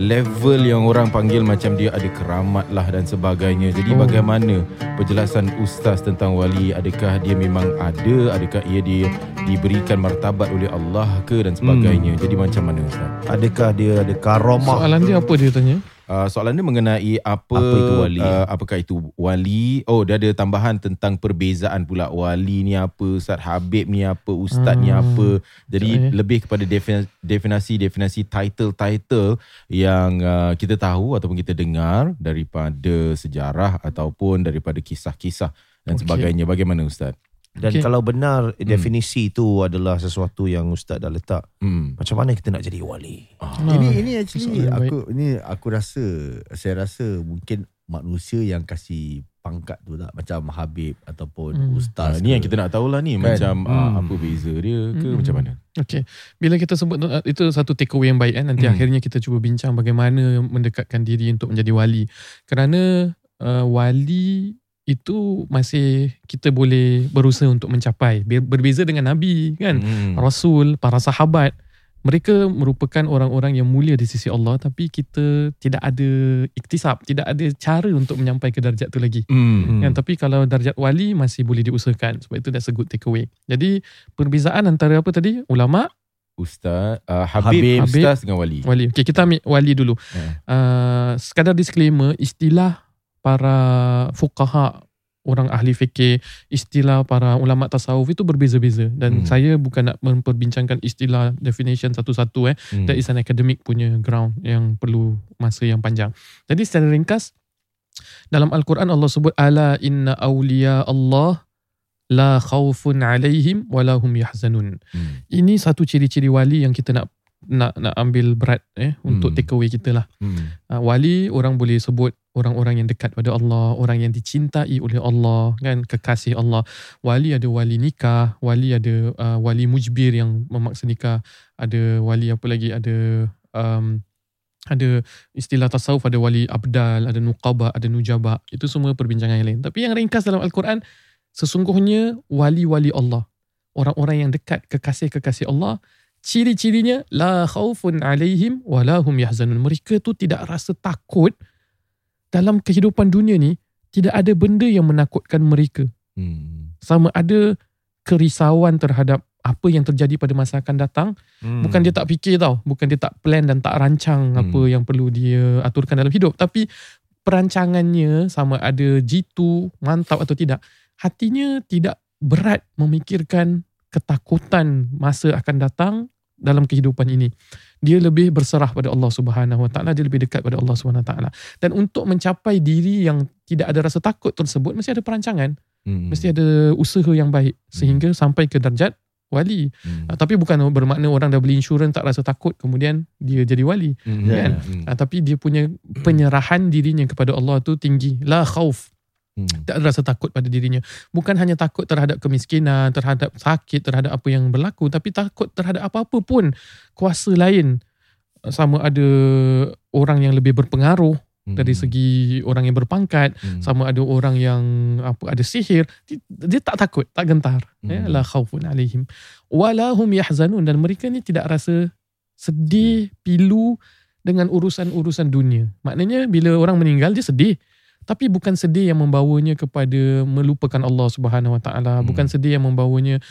level yang orang panggil macam dia ada keramat lah dan sebagainya. Jadi Oh. bagaimana penjelasan ustaz tentang wali? Adakah dia memang ada? Adakah ia dia diberikan martabat oleh Allah ke dan sebagainya? Jadi macam mana ustaz? adakah dia ada karomah? Soalan dia apa dia tanya? Uh, soalan dia mengenai apa, Apa itu wali? Uh, apakah itu wali? Oh, dia ada tambahan tentang perbezaan pula wali ni apa, Ustaz Habib ni apa, ustaz ni Hmm. apa. Jadi Okay. lebih kepada defin- definasi-definasi title-title yang uh, kita tahu ataupun kita dengar daripada sejarah ataupun daripada kisah-kisah dan Okay. sebagainya. Bagaimana ustaz? Dan Okey. kalau benar definisi itu adalah sesuatu yang ustaz dah letak, Hmm. macam mana kita nak jadi wali? Ah. Ah, Ini ini actually soalan aku ini aku rasa saya rasa mungkin manusia yang kasih pangkat tu tak macam Habib ataupun Hmm. Ah, ustaz. ni yang ke. kita nak tahulah ni Kan? macam ah, Hmm. apa beza dia ke Hmm. macam mana? Okay. Bila kita sebut uh, itu satu takeaway yang baik kan. Nanti Hmm. akhirnya kita cuba bincang bagaimana mendekatkan diri untuk menjadi wali. Kerana uh, wali itu masih kita boleh berusaha untuk mencapai. Ber- Berbeza dengan Nabi kan. Hmm. Rasul, para sahabat. Mereka merupakan orang-orang yang mulia di sisi Allah tapi kita tidak ada iktisab, tidak ada cara untuk menyampai ke darjat tu lagi. Hmm. Kan? Tapi kalau darjat wali masih boleh diusahakan. Sebab itu that's a good takeaway. Jadi perbezaan antara apa tadi? Ulama, Ustaz uh, Habib, Habib. Ustaz dengan wali. wali. Okay, kita ambil wali dulu. Ya. Uh, sekadar disclaimer, istilah para fuqaha, orang ahli fikir, istilah para ulama tasawuf itu berbeza-beza. Dan Hmm. saya bukan nak memperbincangkan istilah definition satu-satu. Eh. Hmm. That is an academic punya ground yang perlu masa yang panjang. Jadi secara ringkas, dalam Al-Quran Allah sebut, Ala inna awliya Allah la khawfun alaihim walahum yahzanun. Hmm. Ini satu ciri-ciri wali yang kita nak nak nak ambil berat eh untuk Hmm. take away kita lah. Hmm. Uh, wali orang boleh sebut orang-orang yang dekat pada Allah, orang yang dicintai oleh Allah, kan kekasih Allah. Wali ada wali nikah, wali ada uh, wali mujbir yang memaksa nikah, ada wali apa lagi ada um, ada istilah tasawuf ada wali abdal, ada nuqaba, ada nujaba. Itu semua perbincangan yang lain. Tapi yang ringkas dalam al-Quran sesungguhnya wali-wali Allah, orang-orang yang dekat kekasih-kekasih Allah ciri-cirinya la khaufun alaihim wa la hum yahzanun. Mereka tu tidak rasa takut dalam kehidupan dunia ni tidak ada benda yang menakutkan mereka. Hmm. Sama ada kerisauan terhadap apa yang terjadi pada masa akan datang Hmm. bukan dia tak fikir tau bukan dia tak plan dan tak rancang Hmm. apa yang perlu dia aturkan dalam hidup tapi perancangannya sama ada jitu mantap atau tidak hatinya tidak berat memikirkan ketakutan masa akan datang dalam kehidupan ini dia lebih berserah pada Allah Subhanahu Wa Taala dia lebih dekat pada Allah Subhanahu Wa Taala dan untuk mencapai diri yang tidak ada rasa takut tersebut mesti ada perancangan Hmm. mesti ada usaha yang baik sehingga sampai ke darjat wali Hmm. Ah, tapi bukan bermakna orang dah beli insurans tak rasa takut kemudian dia jadi wali Hmm. kan? Hmm. Ah, tapi dia punya penyerahan dirinya kepada Allah tu tinggi la khauf Hmm. tak ada rasa takut pada dirinya. Bukan hanya takut terhadap kemiskinan terhadap sakit terhadap apa yang berlaku tapi takut terhadap apa-apa pun. Kuasa lain sama ada orang yang lebih berpengaruh Hmm. dari segi orang yang berpangkat Hmm. sama ada orang yang apa ada sihir. Dia, dia tak takut tak gentar. Ya Hmm. la khaufun alaihim. Wala hum yahzanun. Dan mereka ni tidak rasa sedih pilu dengan urusan-urusan dunia. Maknanya bila orang meninggal dia sedih tapi bukan sedih yang membawanya kepada melupakan Allah Subhanahu Wa Taala Hmm. bukan sedih yang membawanya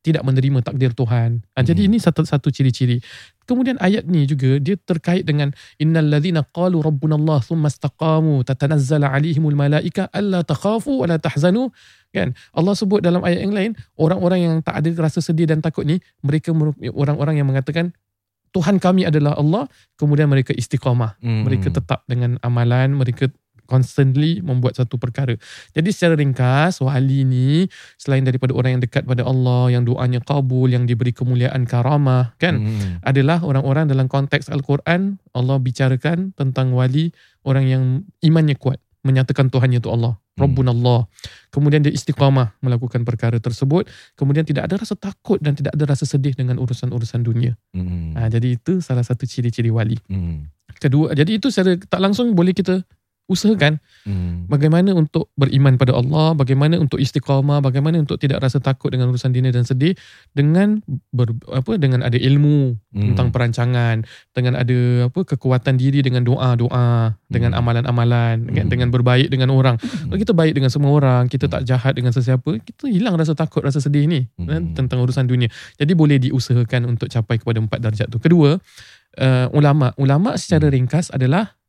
tidak menerima takdir Tuhan. Ha, jadi Hmm. ini satu satu ciri-ciri. Kemudian ayat ni juga dia terkait dengan innal ladzina qalu rabbuna Allah thumma istaqamu tatanazzalu alaihimul malaika alla takhafu wa la tahzanu kan Allah sebut dalam ayat yang lain orang-orang yang tak ada rasa sedih dan takut ni mereka orang-orang yang mengatakan Tuhan kami adalah Allah kemudian mereka istiqamah Hmm. mereka tetap dengan amalan mereka constantly membuat satu perkara. Jadi secara ringkas wali ni selain daripada orang yang dekat pada Allah yang doanya kabul yang diberi kemuliaan karamah kan Hmm. adalah orang-orang dalam konteks al-Quran Allah bicarakan tentang wali orang yang imannya kuat menyatakan Tuhannya itu Allah Hmm. Rabbun Allah kemudian dia istiqamah melakukan perkara tersebut kemudian tidak ada rasa takut dan tidak ada rasa sedih dengan urusan-urusan dunia Hmm. ha, jadi itu salah satu ciri-ciri wali Hmm. kedua jadi itu secara tak langsung boleh kita usahakan Hmm. bagaimana untuk beriman pada Allah, bagaimana untuk istiqamah, bagaimana untuk tidak rasa takut dengan urusan dunia dan sedih dengan ber, apa dengan ada ilmu Hmm. tentang perancangan, dengan ada apa kekuatan diri dengan doa-doa, dengan Hmm. amalan-amalan, kan, Hmm. dengan berbaik dengan orang. Kalau kita baik dengan semua orang, kita tak jahat dengan sesiapa, kita hilang rasa takut, rasa sedih ni Hmm. kan, tentang urusan dunia. Jadi boleh diusahakan untuk capai kepada empat darjat tu. Kedua, uh, ulama, ulama secara Hmm. ringkas adalah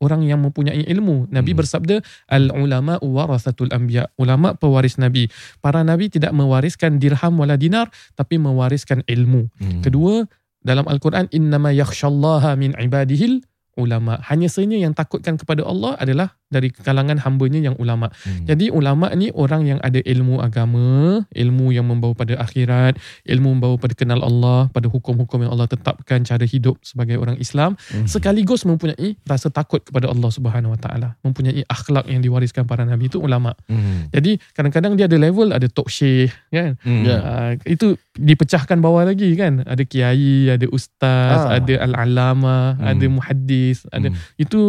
orang yang mempunyai ilmu. Nabi Hmm. bersabda, al-ulama warathatul anbiya. Ulama pewaris nabi. Para nabi tidak mewariskan dirham wala dinar tapi mewariskan ilmu. Hmm. Kedua, dalam Al-Quran innama yakhshallaha min ibadihil ulama. Hanya sahaja yang takutkan kepada Allah adalah dari kalangan hambanya yang ulama. Hmm. Jadi ulama ni orang yang ada ilmu agama, ilmu yang membawa pada akhirat, ilmu membawa pada kenal Allah, pada hukum-hukum yang Allah tetapkan cara hidup sebagai orang Islam, Mhm. sekaligus mempunyai rasa takut kepada Allah Subhanahu Wa Taala, mempunyai akhlak yang diwariskan para nabi itu ulama. Hmm. Jadi kadang-kadang dia ada level ada tok syekh kan. Hmm. Ya. Uh, itu dipecahkan bawah lagi kan. Ada kiai, ada ustaz, Ah. ada al-alama, Hmm. ada muhaddis, ada Hmm. itu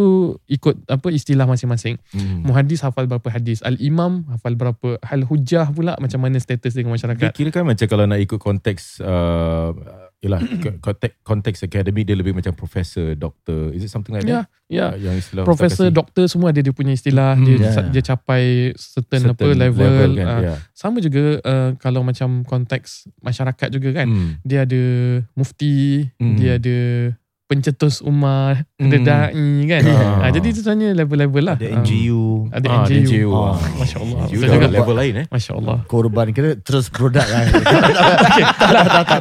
ikut apa istilah masing-masing. Hmm. Muhaddis hafal berapa hadis, al-imam hafal berapa, hal hujah pula macam mana status dengan Dia masyarakat. kira kan macam kalau nak ikut konteks uh, Yelah (coughs) konteks, konteks akademik dia lebih macam profesor, doktor Is it something like Ya, that? ya. Uh, Yang istilah Profesor, doktor semua ada dia punya istilah, Hmm, dia ya. dia capai certain, apa Certain level. kan, Ah, ya. Sama juga uh, kalau macam konteks masyarakat juga kan. Hmm. Dia ada mufti, Hmm. dia ada pencetus umat, ada Hmm. dai kan. Ah. Ah, jadi itu sebenarnya level-level lah. Ada. Ah, ada Ah, NGU. NGU. Ah, Ah. Masya Allah. NGU dah level lain eh Masya Allah. Korban kira terus produk (laughs) kan. Okay, tak, tak, tak, tak.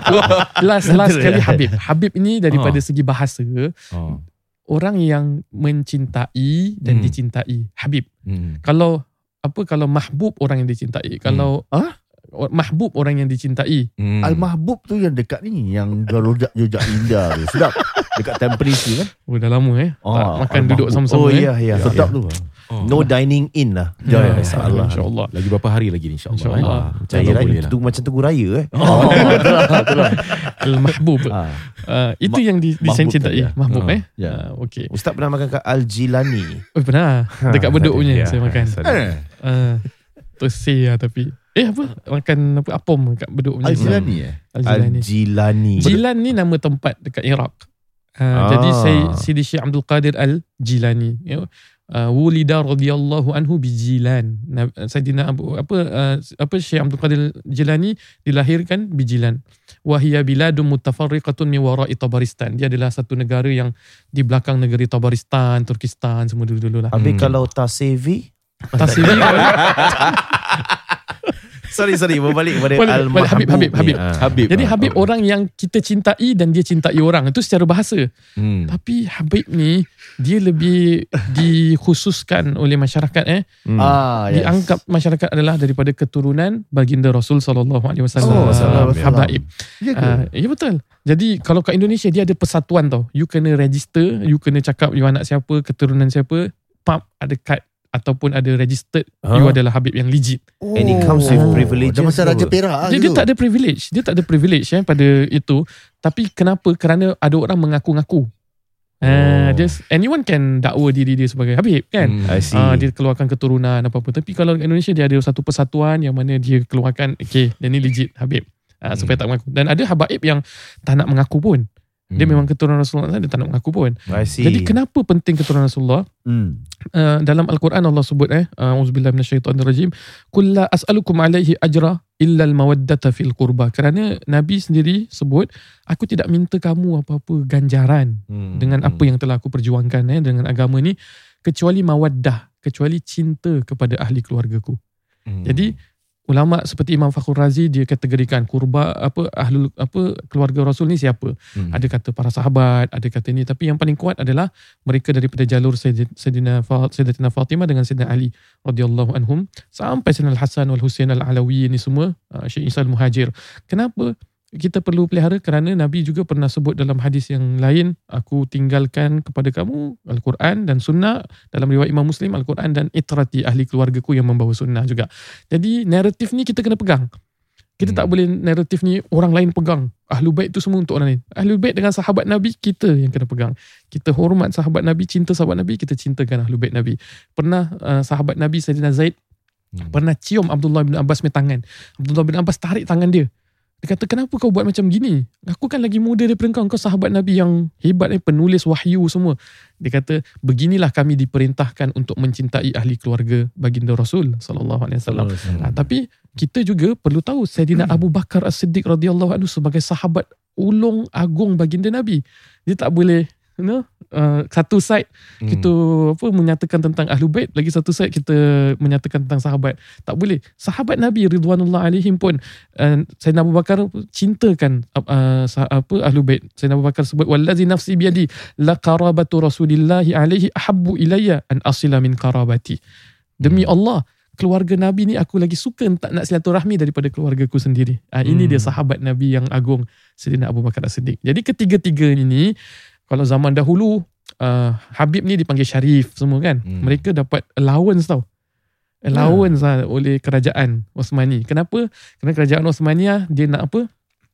Last, last sekali Habib. Habib ini daripada Ah. segi bahasa, oh. orang yang mencintai dan Hmm. dicintai. Habib. hmm. Kalau apa kalau mahbub orang yang dicintai. Kalau Ah? Mahbub orang yang dicintai. Hmm. Al-Mahbub tu yang dekat ni Yang rojak jejak indah tu Sedap Dekat Tampines tu kan Oh dah lama eh. Ah, tak makan Al-Mahbub. duduk sama-sama Oh eh. ya ya. Sedap ya. tu Oh. No dining in lah. Ya, ya, Ah, insyaAllah. InsyaAllah. Lagi berapa hari lagi ni insyaAllah InsyaAllah. eh? Cahaya Kalau boleh lain lah. tu macam tunggu raya eh. Oh (laughs) betul lah, betul lah. (laughs) Al-mahbub. Ah, Uh, itu Ma- yang di, mahbub dicintai. tadi, ya. Mahbub Ah, eh. ya. Ah, okay. Ustaz pernah makan kat Al-Jilani. Oh pernah. Dekat beduk punya ya. saya makan. Eh, Uh, Tersih lah tapi. Eh apa? Makan apa? Apom dekat beduk punya. Al-Jilani eh Al-Jilani. Al-Jilani. Jilan ni nama tempat dekat Iraq. Uh, Ah. Jadi saya Sidi Syekh Abdul Qadir Al-Jilani. Ya. uh, wulida radhiyallahu anhu bijilan. Na- Sayyidina Abu apa uh, apa Syekh Abdul Qadir Jilani dilahirkan bijilan. Wa hiya biladun mutafarriqatun min wara'i Tabaristan. Dia adalah satu negara yang di belakang negeri Tabaristan, Turkistan semua dulu-dulu lah. Habis Hmm. kalau Tasevi Tasiri (laughs) Sorry sorry Berbalik kepada al boleh. Habib, Habib, Habib. Habib. Jadi ah, Habib ah. orang yang kita cintai dan dia cintai orang. Itu secara bahasa. Hmm. Tapi Habib ni dia lebih dikhususkan oleh masyarakat eh. Hmm. Ah, yes. Dianggap masyarakat adalah daripada keturunan baginda Rasul sallallahu alaihi Oh, wasallam. wasallam. Habaib. Ya ke? Ah, ya betul. Jadi kalau kat Indonesia dia ada persatuan tau. You kena register, you kena cakap you anak siapa, keturunan siapa, pap ada kad ataupun ada registered Huh? you adalah Habib yang legit. And it comes with Oh, privileges Dia macam Raja? Perak ah, Dia, dia tak ada privilege. Dia tak ada privilege eh, pada itu. Tapi kenapa? Kerana ada orang mengaku-ngaku. Oh. Uh, just anyone can dakwa diri dia sebagai Habib kan. Hmm. I see Ah, dia keluarkan keturunan apa-apa. Tapi kalau kat Indonesia dia ada satu persatuan yang mana dia keluarkan okay, dia ni legit Habib. Ah, Hmm. supaya tak mengaku. Dan ada Habaib yang tak nak mengaku pun. Dia Hmm. memang keturunan Rasulullah dia tak nak mengaku pun. Jadi kenapa penting keturunan Rasulullah? Hmm. Uh, dalam Al-Quran Allah sebut eh auzubillahi minasyaitonirrajim kulla as'alukum alaihi ajra illa al-mawaddata fil qurba kerana nabi sendiri sebut aku tidak minta kamu apa-apa ganjaran Hmm. dengan apa yang telah aku perjuangkan eh dengan agama ni kecuali mawaddah kecuali cinta kepada ahli keluargaku Hmm. jadi ulama seperti Imam Fakhr Razi dia kategorikan kurba apa ahlul apa keluarga Rasul ni siapa Hmm. ada kata para sahabat, ada kata ni. Tapi yang paling kuat adalah mereka daripada jalur Sayyid- Sayyidina, Sayyidatina Fatimah dengan Sayyidina Ali radhiyallahu anhum sampai Sayyidina Al-Hasan wal Husain Al-Alawi ni semua uh, Syekh Isa Al-Muhajir. Kenapa kita perlu pelihara kerana Nabi juga pernah sebut dalam hadis yang lain aku tinggalkan kepada kamu Al-Quran dan sunnah dalam riwayat Imam Muslim Al-Quran dan itrati ahli keluargaku yang membawa sunnah juga jadi naratif ni kita kena pegang kita tak Hmm. boleh naratif ni orang lain pegang. Ahlul bait tu semua untuk orang lain. Ahlul bait dengan sahabat Nabi kita yang kena pegang. Kita hormat sahabat Nabi, cinta sahabat Nabi, kita cintakan ahlul bait Nabi. Pernah uh, sahabat Nabi Sayyidina Zaid Hmm. pernah cium Abdullah bin Abbas punya tangan. Abdullah bin Abbas tarik tangan dia. Dia kata, kenapa kau buat macam gini? Aku kan lagi muda daripada kau. Kau sahabat Nabi yang hebat, eh, penulis wahyu semua. Dia kata, beginilah kami diperintahkan untuk mencintai ahli keluarga baginda Rasul sallallahu alaihi wasallam. Ha, tapi kita juga perlu tahu Sayyidina Abu Bakar As-Siddiq radhiyallahu anhu sebagai sahabat ulung agung baginda Nabi. Dia tak boleh you know, uh, satu side Hmm. kita apa menyatakan tentang Ahlul Bait, lagi satu side kita menyatakan tentang sahabat. Tak boleh. Sahabat Nabi ridwanullah alaihim pun uh, Sayyidina Abu Bakar cintakan uh, sah- apa Ahlul Bait. Sayyidina Abu Bakar sebut wallazi nafsi biyadi la qarabatu rasulillahi alaihi ahabbu ilayya an asila min qarabati. Demi Hmm. Allah, keluarga Nabi ni aku lagi suka tak nak silaturahmi daripada keluargaku sendiri. Ah ini Hmm. dia sahabat Nabi yang agung Sayyidina Abu Bakar As-Siddiq. Jadi ketiga-tiga ini kalau zaman dahulu uh, Habib ni dipanggil Syarif semua kan. Hmm. Mereka dapat allowance tau. Allowance lah oleh kerajaan Osmani. Kenapa? Kerana kerajaan Osmania dia nak apa?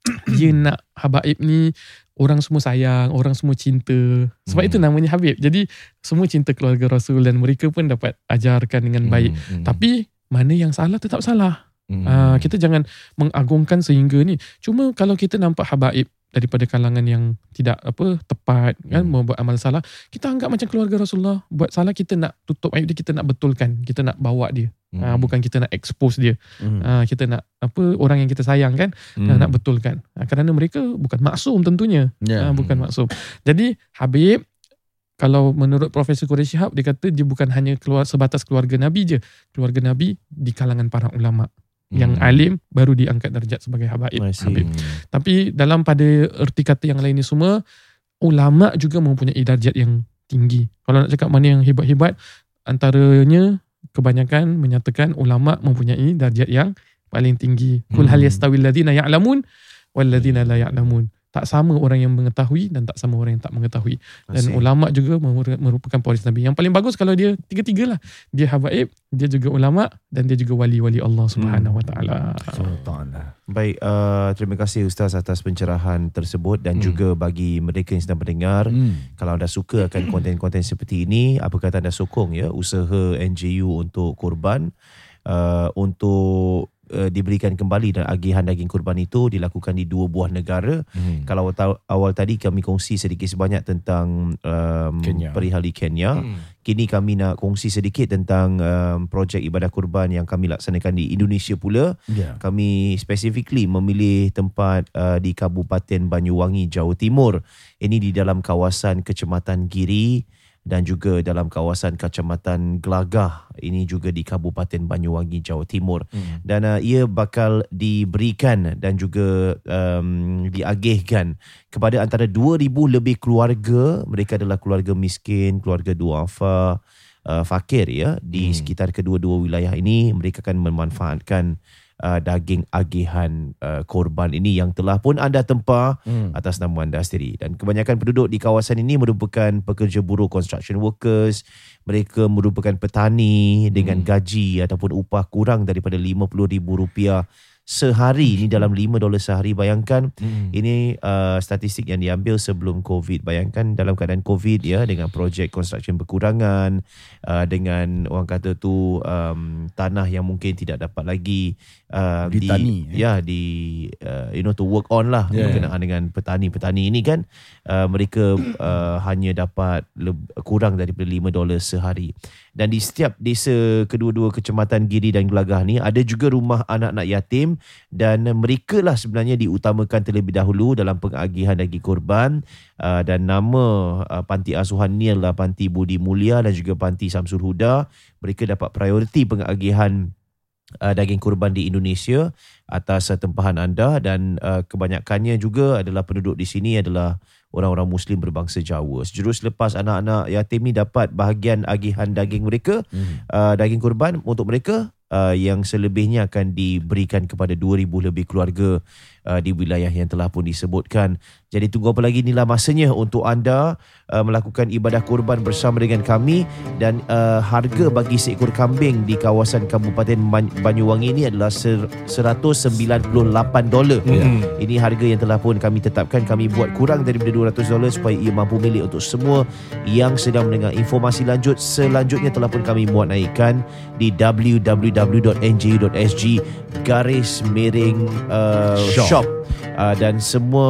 (coughs) dia nak Habaib ni orang semua sayang, orang semua cinta. Sebab Hmm. itu namanya Habib. Jadi semua cinta keluarga Rasul dan mereka pun dapat ajarkan dengan baik. Hmm. Hmm. Tapi mana yang salah tetap salah. Hmm. Uh, kita jangan mengagungkan sehingga ni. Cuma kalau kita nampak habaib daripada kalangan yang tidak apa tepat kan Hmm. membuat amal salah, kita anggap macam keluarga Rasulullah buat salah kita nak tutup aib dia, kita nak betulkan, kita nak bawa dia. Hmm. Uh, bukan kita nak expose dia. Hmm. Uh, kita nak apa orang yang kita sayang kan Hmm. uh, nak betulkan. Uh, kerana mereka bukan maksum tentunya. Ya. Uh, bukan Hmm. maksum. Jadi Habib kalau menurut Profesor Quraisy Shihab dia kata dia bukan hanya keluar sebatas keluarga Nabi je. Keluarga Nabi di kalangan para ulama yang Hmm. alim baru diangkat darjat sebagai habaib. Habib. Tapi dalam pada erti kata yang lain ni semua ulama juga mempunyai darjat yang tinggi. Kalau nak cakap mana yang hebat-hebat antaranya kebanyakan menyatakan ulama mempunyai darjat yang paling tinggi. Kul hal Hmm. yastawil ladzina ya'lamun wal ladzina la ya'lamun. Tak sama orang yang mengetahui dan tak sama orang yang tak mengetahui. Dan ulama juga meru- merupakan pewaris Nabi. Yang paling bagus kalau dia tiga-tiga lah. Dia habaib, dia juga ulama dan dia juga wali-wali Allah Subhanahu Wa Taala. Baik, uh, terima kasih Ustaz atas pencerahan tersebut dan Hmm. juga bagi mereka yang sedang mendengar, Hmm. kalau anda suka akan konten-konten seperti ini, apa kata anda sokong ya usaha NGU untuk korban uh, untuk uh, diberikan kembali dan agihan daging kurban itu dilakukan di dua buah negara. Hmm. Kalau awal, awal tadi kami kongsi sedikit sebanyak tentang um, Kenya. perihal di Kenya. Hmm. Kini kami nak kongsi sedikit tentang um, projek ibadah kurban yang kami laksanakan di Indonesia pula. Ya. Kami specifically memilih tempat uh, di Kabupaten Banyuwangi, Jawa Timur. Ini di dalam kawasan Kecamatan Giri dan juga dalam kawasan Kecamatan Gelagah. Ini juga di Kabupaten Banyuwangi, Jawa Timur. Hmm. Dan uh, ia bakal diberikan dan juga um, diagihkan kepada antara 2,000 lebih keluarga. Mereka adalah keluarga miskin, keluarga duafa, uh, fakir ya di Hmm. sekitar kedua-dua wilayah ini. Mereka akan memanfaatkan uh, daging agihan uh, korban ini yang telah pun anda tempah Hmm. atas nama anda sendiri. Dan kebanyakan penduduk di kawasan ini merupakan pekerja buruh construction workers. Mereka merupakan petani dengan Hmm. gaji ataupun upah kurang daripada RM50,000 sehari. Ini dalam 5 dolar sehari. Bayangkan Hmm. ini uh, statistik yang diambil sebelum COVID. Bayangkan dalam keadaan COVID ya dengan projek construction berkurangan, uh, dengan orang kata tu um, tanah yang mungkin tidak dapat lagi uh, Ditani, di, ya di uh, you know to work on lah Yeah. berkenaan dengan petani-petani ini kan uh, mereka uh, hanya dapat leb- kurang daripada 5 dolar sehari. Dan di setiap desa kedua-dua kecamatan Giri dan Gelagah ni ada juga rumah anak-anak yatim dan mereka lah sebenarnya diutamakan terlebih dahulu dalam pengagihan daging korban uh, dan nama uh, panti asuhan ni adalah Panti Budi Mulia dan juga Panti Samsul Huda. Mereka dapat prioriti pengagihan uh, daging kurban di Indonesia atas tempahan anda dan kebanyakannya juga adalah penduduk di sini adalah orang-orang muslim berbangsa Jawa. Sejurus lepas anak-anak yatim ni dapat bahagian agihan daging mereka, Hmm. uh, daging kurban untuk mereka uh, yang selebihnya akan diberikan kepada 2000 lebih keluarga uh, di wilayah yang telah pun disebutkan. Jadi tunggu apa lagi inilah masanya untuk anda uh, melakukan ibadah kurban bersama dengan kami dan uh, harga bagi seekor kambing di kawasan Kabupaten Ban- Banyuwangi ini adalah ser- 198 dolar. Hmm. Ini harga yang telah pun kami tetapkan kami buat kurang daripada 200 dolar supaya ia mampu milik untuk semua yang sedang mendengar informasi lanjut selanjutnya telah pun kami muat naikkan di www.nju.sg garis miring uh, Shop. shop, Uh, dan semua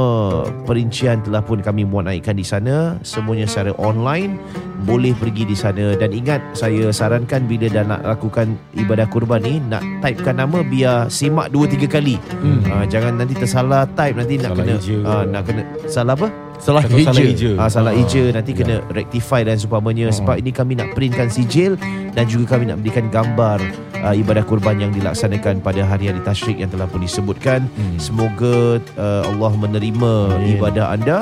perincian telah pun kami muat naikkan di sana semuanya secara online boleh pergi di sana dan ingat saya sarankan bila dah nak lakukan ibadah kurban ni nak typekan nama biar simak 2 3 kali Hmm. uh, jangan nanti tersalah type nanti nak Salah kena eja ke? uh, nak kena salah apa Salah Takut salah hijau. hijau. Ah, salah Ah, eja nanti ya. kena rectify dan seumpamanya Hmm. sebab ini kami nak printkan sijil dan juga kami nak berikan gambar uh, ibadah kurban yang dilaksanakan pada hari-hari tasyrik yang telah pun disebutkan Hmm. semoga uh, Allah menerima Amin. ibadah anda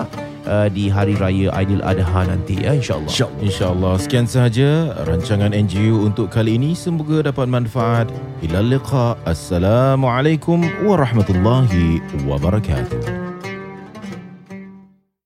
uh, di hari raya Aidil Adha nanti ya insyaallah InsyaAllah. InsyaAllah sekian sahaja rancangan NGU untuk kali ini. Semoga dapat manfaat. Ila liqa. Assalamualaikum warahmatullahi wabarakatuh.